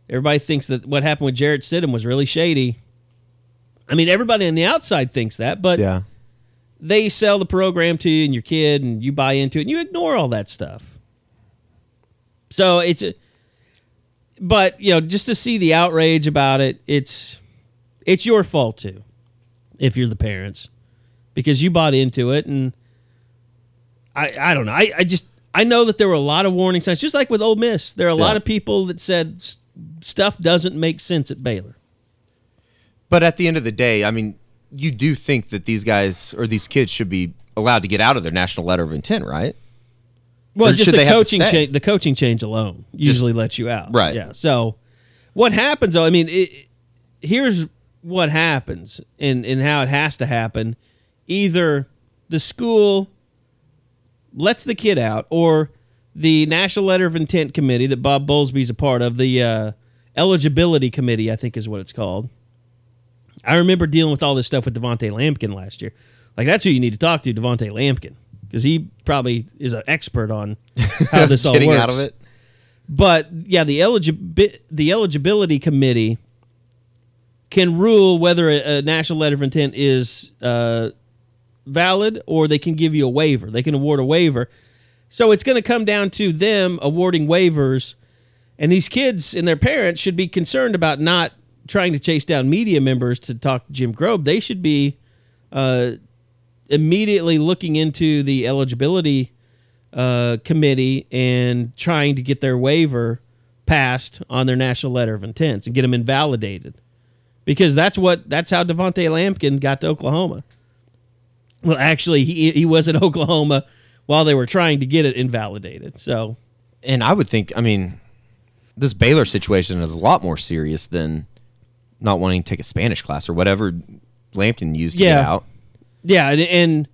everybody thinks that what happened with Jarrett Stidham was really shady." I mean, everybody on the outside thinks that, but yeah. they sell the program to you and your kid, and you buy into it, and you ignore all that stuff. So it's, a, but you know, just to see the outrage about it, it's, it's your fault too, if you're the parents, because you bought into it, and I, I don't know, I, I just, I know that there were a lot of warning signs, just like with Ole Miss. There are a lot of people that said stuff doesn't make sense at Baylor. But at the end of the day, I mean, you do think that these guys or these kids should be allowed to get out of their national letter of intent, right? Well, Or just the coaching change. The coaching change alone usually lets you out. Right. Yeah. So, what happens? though? I mean, it, here's what happens, and and how it has to happen. Either the school lets the kid out, or the National Letter of Intent Committee that Bob Bowlesby's a part of, the uh, eligibility committee, I think is what it's called. I remember dealing with all this stuff with Du'Vonta Lampkin last year. Like that's who you need to talk to, Du'Vonta Lampkin, because he probably is an expert on how this all Getting works. out of it. But yeah, the the eligibility committee can rule whether a, a national letter of intent is uh, valid, or they can give you a waiver. They can award a waiver. So it's going to come down to them awarding waivers, and these kids and their parents should be concerned about not trying to chase down media members to talk to Jim Grobe. They should be uh, immediately looking into the eligibility uh, committee and trying to get their waiver passed on their national letter of intents and get them invalidated, because that's what that's how Du'Vonta Lampkin got to Oklahoma. Well, actually, he he was in Oklahoma while they were trying to get it invalidated. So And I would think, I mean, this Baylor situation is a lot more serious than not wanting to take a Spanish class or whatever Lampkin used to Yeah. get out. Yeah, and, and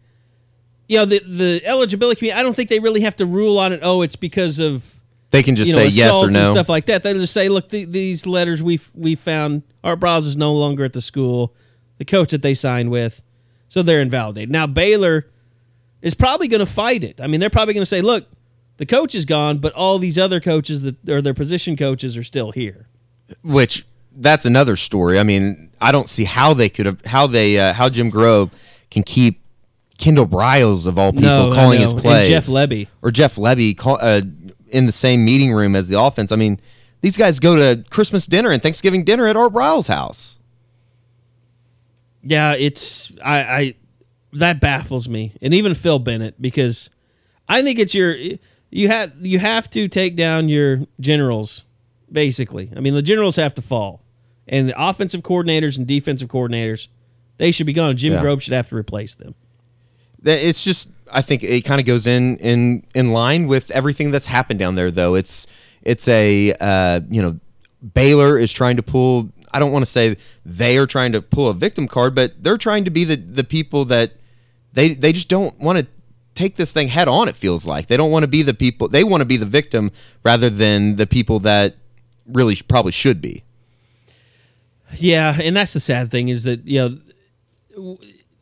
you know the the eligibility committee. I don't think they really have to rule on it. Oh, it's because of They can just you know say yes or no. and stuff like that. They'll just say, look, the, these letters we we found Art Briles is no longer at the school. The coach that they signed with, so they're invalidated. Now Baylor is probably going to fight it. I mean, they're probably going to say, look, the coach is gone, but all these other coaches that or their position coaches are still here. which that's another story. I mean, I don't see how they could have how they uh, how Jim Grobe can keep Kendal Briles of all people No, calling his And plays. Jeff Lebby. or Jeff Lebby call, uh, in the same meeting room as the offense. I mean, these guys go to Christmas dinner and Thanksgiving dinner at Art Briles' house. Yeah, it's I, I that baffles me, and even Phil Bennett because I think it's your you have you have to take down your generals basically. I mean, the generals have to fall, and the offensive coordinators and defensive coordinators they should be gone. Jim Yeah. Grobe should have to replace them. That it's just I think it kind of goes in in in line with everything that's happened down there though. It's it's a uh, you know Baylor is trying to pull I don't want to say they are trying to pull a victim card, but they're trying to be the the people that they they just don't want to take this thing head on it feels like. They don't want to be the people they want to be the victim rather than the people that really probably should be. Yeah, and that's the sad thing is that you know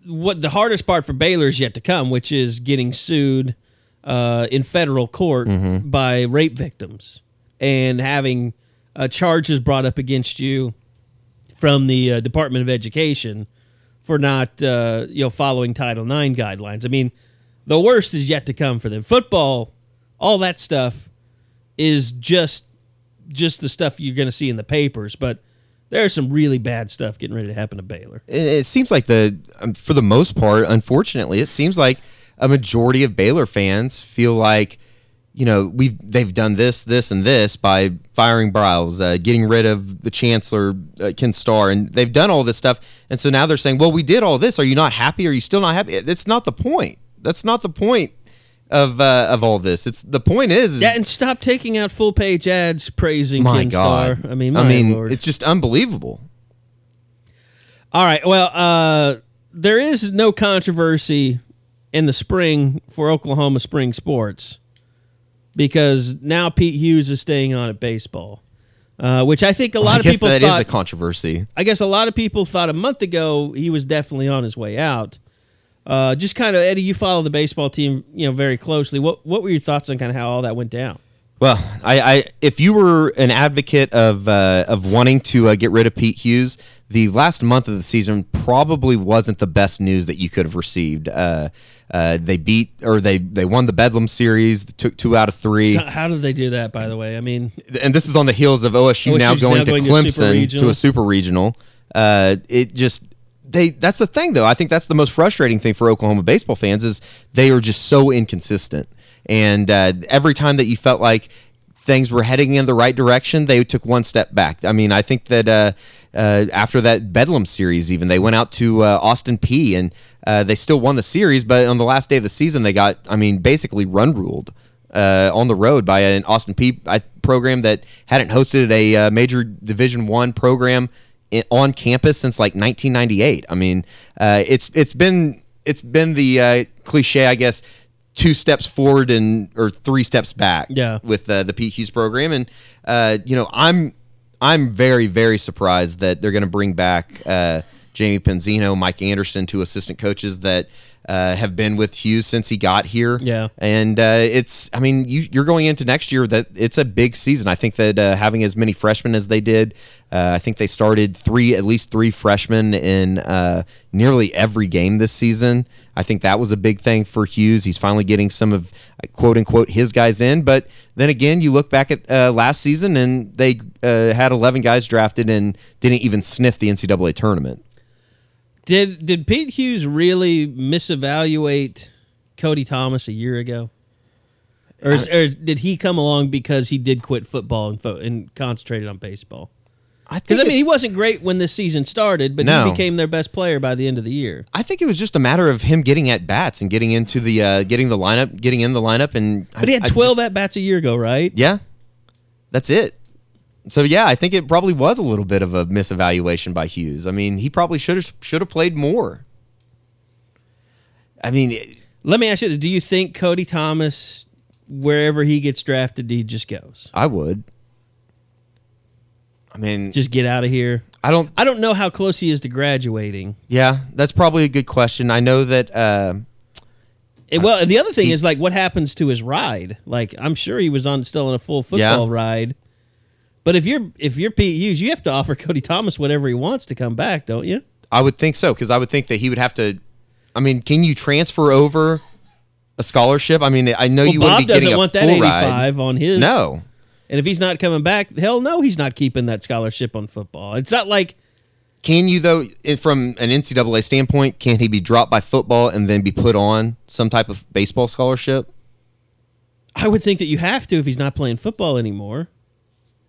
what the hardest part for Baylor is yet to come, which is getting sued uh, in federal court by rape victims and having uh, charges brought up against you from the uh, Department of Education for not uh, you know following Title IX guidelines. I mean, the worst is yet to come for them. Football, all that stuff is just just the stuff you're going to see in the papers, but there's some really bad stuff getting ready to happen to Baylor. it, seems like the um, for the most part unfortunately it seems like a majority of baylor fans feel like you know we've they've done this this and this by firing Briles, uh, getting rid of the chancellor uh, ken starr and they've done all this stuff. And so now they're saying well we did all this. Are you not happy? Are you still not happy? That's not the point. That's not the point of uh, of all this. It's the point is, is Yeah, and stop taking out full page ads praising my Ken god. Starr. I mean, i mean Lord. it's just unbelievable. All right. Well, uh, there is no controversy in the spring for Oklahoma spring sports because now Pete Hughes is staying on at baseball, uh, which I think a lot of people that is thought. a controversy I guess a lot of people thought a month ago he was definitely on his way out. Uh, just kind of Eddie, you follow the baseball team, you know, very closely. What what were your thoughts on kind of how all that went down? Well, I, I if you were an advocate of uh, of wanting to uh, get rid of Pete Hughes, the last month of the season probably wasn't the best news that you could have received. Uh, uh, they beat or they they won the Bedlam series, took two out of three, So how did they do that? By the way, I mean, and this is on the heels of OSU now going now to going to a super Clemson to, regional. a super regional. Uh, it just they that's the thing though. I think that's the most frustrating thing for Oklahoma baseball fans is they are just so inconsistent. And uh, every time that you felt like things were heading in the right direction, they took one step back. I mean, I think that uh, uh, after that Bedlam series, even they went out to uh, Austin Peay and uh, they still won the series, but on the last day of the season, they got, I mean, basically run ruled uh, on the road by an Austin Peay uh, program that hadn't hosted a major Division One program i on campus since like 1998. I mean, it's it's been it's been the cliche, I guess, two steps forward and or three steps back. Yeah. with uh, the Pete Hughes program, and uh, you know, I'm I'm very very surprised that they're going to bring back uh, Jamie Pinzino, Mike Anderson, two assistant coaches that. Uh, have been with Hughes since he got here. Yeah. and uh, it's I mean you you're going into next year that it's a big season. I think that uh, having as many freshmen as they did, uh, I think they started three at least three freshmen in uh, nearly every game this season. I think that was a big thing for Hughes. He's finally getting some of quote unquote his guys in. But then again, you look back at uh, last season and they uh, had 11 guys drafted and didn't even sniff the NCAA tournament. Did did Pete Hughes really misevaluate Cody Thomas a year ago, or, is, or did he come along because he did quit football and fo- and concentrated on baseball? I Because I it- mean, he wasn't great when this season started, but No. he became their best player by the end of the year. I think it was just a matter of him getting at bats and getting into the uh, getting the lineup, getting in the lineup, and But he had I- I twelve at bats a year ago, right? yeah, that's it. So yeah, I think it probably was a little bit of a misevaluation by Hughes. I mean, he probably should have should have played more. I mean, it- Let me ask you. Do you think Cody Thomas, wherever he gets drafted, he just goes, I would. I mean, just get out of here? I don't. I don't know how close he is to graduating. Yeah, that's probably a good question. I know that. Uh, And, well, the other thing is like, what happens to his ride? Like, I'm sure he was on still on a full football Yeah. ride. But if you're if you're Pete Hughes, you have to offer Cody Thomas whatever he wants to come back, don't you? I would think so because I would think that he would have to. I mean, can you transfer over a scholarship? I mean, I know Well, you Bob wouldn't be getting doesn't a want that 85 ride. on his. No, And if he's not coming back, hell no, he's not keeping that scholarship on football. It's not like can you though? From an NCAA standpoint, can he be dropped by football and then be put on some type of baseball scholarship? I would think that you have to if he's not playing football anymore.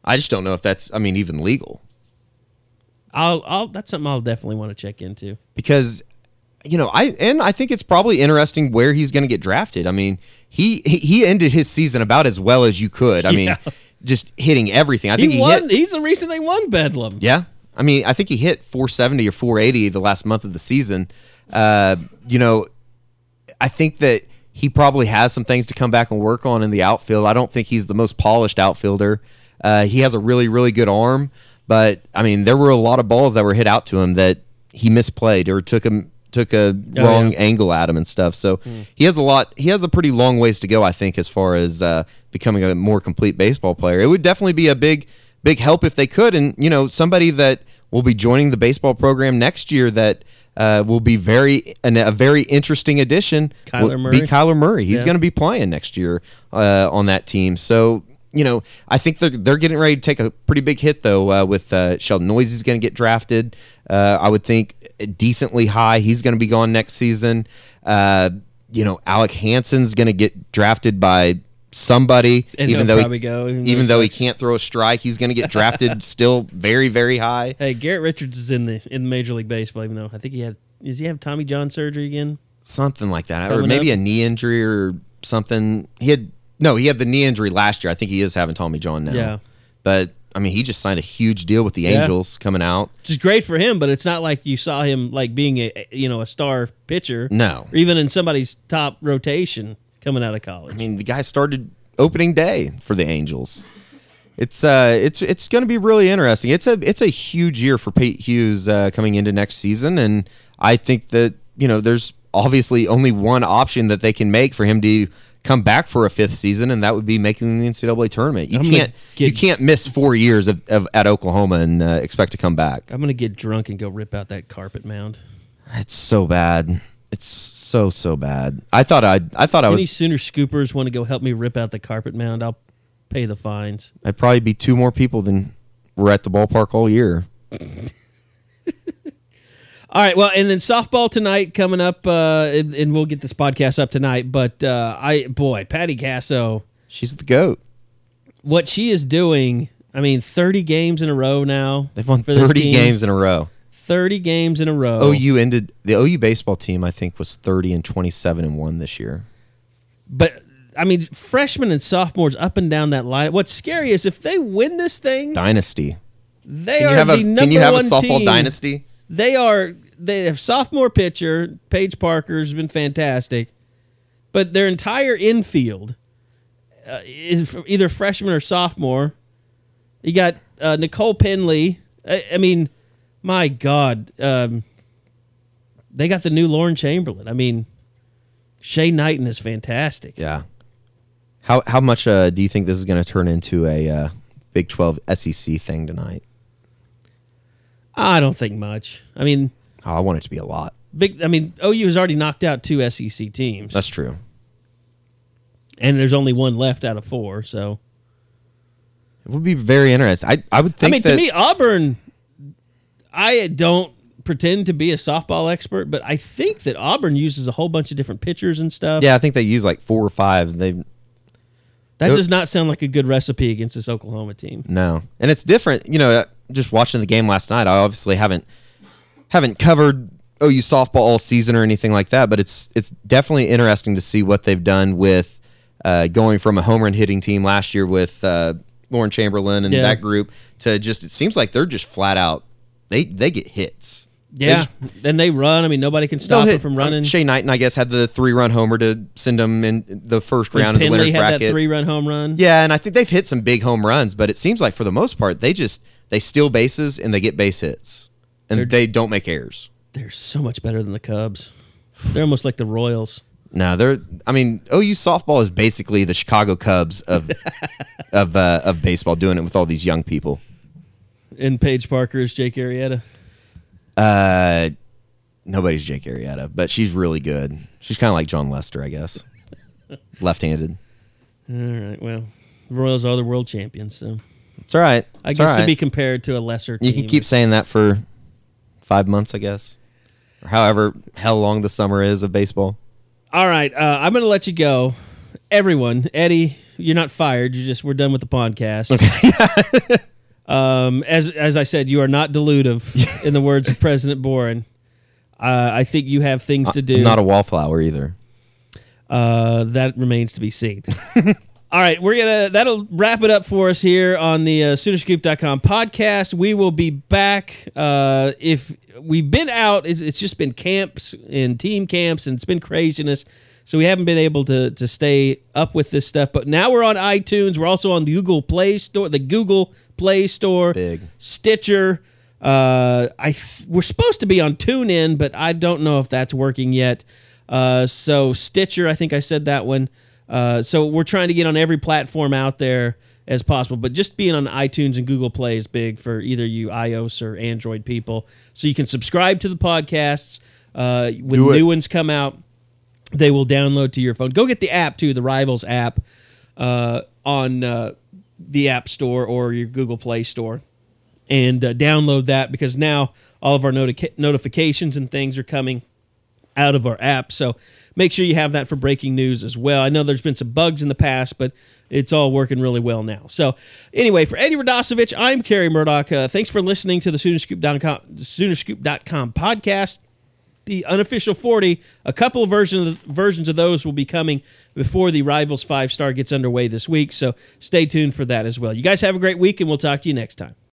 I just don't know if that's. I mean, even legal I'll I'll that's something I'll definitely want to check into. because you know, I and I think it's probably interesting where he's going to get drafted. I mean, he he- ended his season about as well as you could. I mean, Yeah. Just hitting everything. I He, think he, won. hit. He's the reason they won Bedlam. Yeah. I mean, I think he hit 470 or 480 the last month of the season. Uh, you know, I think that he probably has some things to come back and work on in the outfield. I don't think he's the most polished outfielder. Uh, he has a really, really good arm, but I mean, there were a lot of balls that were hit out to him that he misplayed or took him took a Oh, wrong yeah. angle at him and stuff. So he has a lot. He has a pretty long ways to go, I think, as far as uh, becoming a more complete baseball player. It would definitely be a big, big help if they could, and you know, somebody that will be joining the baseball program next year that. Uh, will be very an, a very interesting addition. Kyler Murray? Be Kyler Murray. He's Yeah. going to be playing next year uh, on that team. So you know, I think they're they're getting ready to take a pretty big hit though. Uh, with uh, Sheldon Neuse is going to get drafted. Uh, I would think decently high. He's going to be gone next season. Uh, you know, Alec Hansen's going to get drafted by somebody, And even though probably he, go, even even though he can't throw a strike, he's going to get drafted still very very high. Hey, Garrett Richards is in the in Major League Baseball, even though I think he has. Does he have Tommy John surgery again? something like that, or maybe up? a knee injury or something. He had no, he had the knee injury last year. I think he is having Tommy John now. Yeah. but I mean, he just signed a huge deal with the Yeah. Angels coming out. Which is great for him, but it's not like you saw him like being a you know a star pitcher. No. or even in somebody's top rotation coming out of college. I mean, the guy started opening day for the Angels. It's uh, it's it's going to be really interesting. It's a it's a huge year for Pete Hughes uh, coming into next season, and I think that you know there's obviously only one option that they can make for him to come back for a fifth season, and that would be making the NCAA tournament. You I'm can't get- you can't miss four years of, of at Oklahoma and uh, expect to come back. I'm gonna get drunk and go rip out that carpet mound. It's so bad. It's so so bad. I thought I I thought I was. Any Sooner scoopers want to go help me rip out the carpet mound? I'll pay the fines. I'd probably be two more people than were at the ballpark all year. All right, well, and then softball tonight coming up, uh, and, and we'll get this podcast up tonight. But uh, I, boy, Patty Gasso, She's the goat. what she is doing. I mean, 30 games in a row now. They've won for this 30 team. games in a row. 30 games in a row. OU ended the OU baseball team. I think was 30 and 27 and one this year. But I mean, freshmen and sophomores up and down that line. What's scary is if they win this thing, Dynasty. they Can are you have the a number Can you have a one softball team. dynasty? They are. They have sophomore pitcher Paige Parker's been fantastic, but their entire infield uh, is either freshman or sophomore. You got uh, Nicole Pendley. I, I mean, my God, um, they got the new Lauren Chamberlain. I mean, Shay Knighten is fantastic. Yeah. How how much uh, do you think this is going to turn into a uh, Big 12 SEC thing tonight? I don't think much. I mean, Oh, I want it to be a lot. big. I mean, OU has already knocked out two SEC teams, That's true. and there's only one left out of four. So, It would be very interesting. I I would think. I think mean, that to me, Auburn. I don't pretend to be a softball expert, but I think that Auburn uses a whole bunch of different pitchers and stuff. yeah, I think they use like four or five. They that does not sound like a good recipe against this Oklahoma team. No, and it's different. You know, uh, just watching the game last night, I obviously haven't haven't covered OU softball all season or anything like that, but it's it's definitely interesting to see what they've done with uh, going from a home run hitting team last year with uh, Lauren Chamberlain and Yeah. that group to just it seems like they're just flat out they they get hits. They Yeah, just- then they run. I mean, nobody can stop them from running. Shay Knighten, I guess, had the three run homer to send them in the first round of the winners had bracket. that three-run home run. Yeah, and I think they've hit some big home runs, but it seems like for the most part they just they steal bases and they get base hits, and They're- they don't make errors. They're so much better than the Cubs. They're almost like the Royals. No, they're. I mean, OU softball is basically the Chicago Cubs of of uh, of baseball, doing it with all these young people. And Paige Parker is Jake Arrieta. Uh, nobody's Jake Arrieta, but she's really good. She's kind of like Jon Lester, I guess, left-handed. All right. Well, the Royals are the world champions, so It's all right. I It's guess to right. be compared to a lesser team. You can keep saying that for five months, I guess, or however how long the summer is of baseball. All right, uh, I'm going to let you go. Everyone, Eddie, you're not fired. You just we're done with the podcast. Okay. um, as as I said, you are not delusive, in the words of President Boren. Uh, I think you have things to do. I'm not a wallflower either. Uh, that remains to be seen. All right, we're gonna that'll wrap it up for us here on the uh, Soonerscoop.com podcast. We will be back. Uh, if we've been out, it's, it's just been camps and team camps, and it's been craziness. So we haven't been able to to stay up with this stuff. But now we're on iTunes. We're also on the Google Play Store, the Google Play Store, big. Stitcher. Uh, I th- we're supposed to be on TuneIn, but I don't know if that's working yet. Uh, so Stitcher, I think I said that one. Uh, so we're trying to get on every platform out there as possible, but just being on iTunes and Google Play is big for either you iOS or Android people. So you can subscribe to the podcasts. Uh, when new ones come out, they will download to your phone. Go get the app too, the Rivals app, uh, on uh, the App Store or your Google Play Store, and uh, download that because now all of our noti- notifications and things are coming out of our app. So make sure you have that for breaking news as well. I know there's been some bugs in the past, but it's all working really well now. So anyway, for Eddie Radosevich, I'm Kerry Murdoch. Uh, thanks for listening to the Soonerscoop.com, Soonerscoop.com podcast. The unofficial 40, a couple of versions versions of those will be coming before the Rivals five star gets underway this week. So stay tuned for that as well. You guys have a great week, and we'll talk to you next time.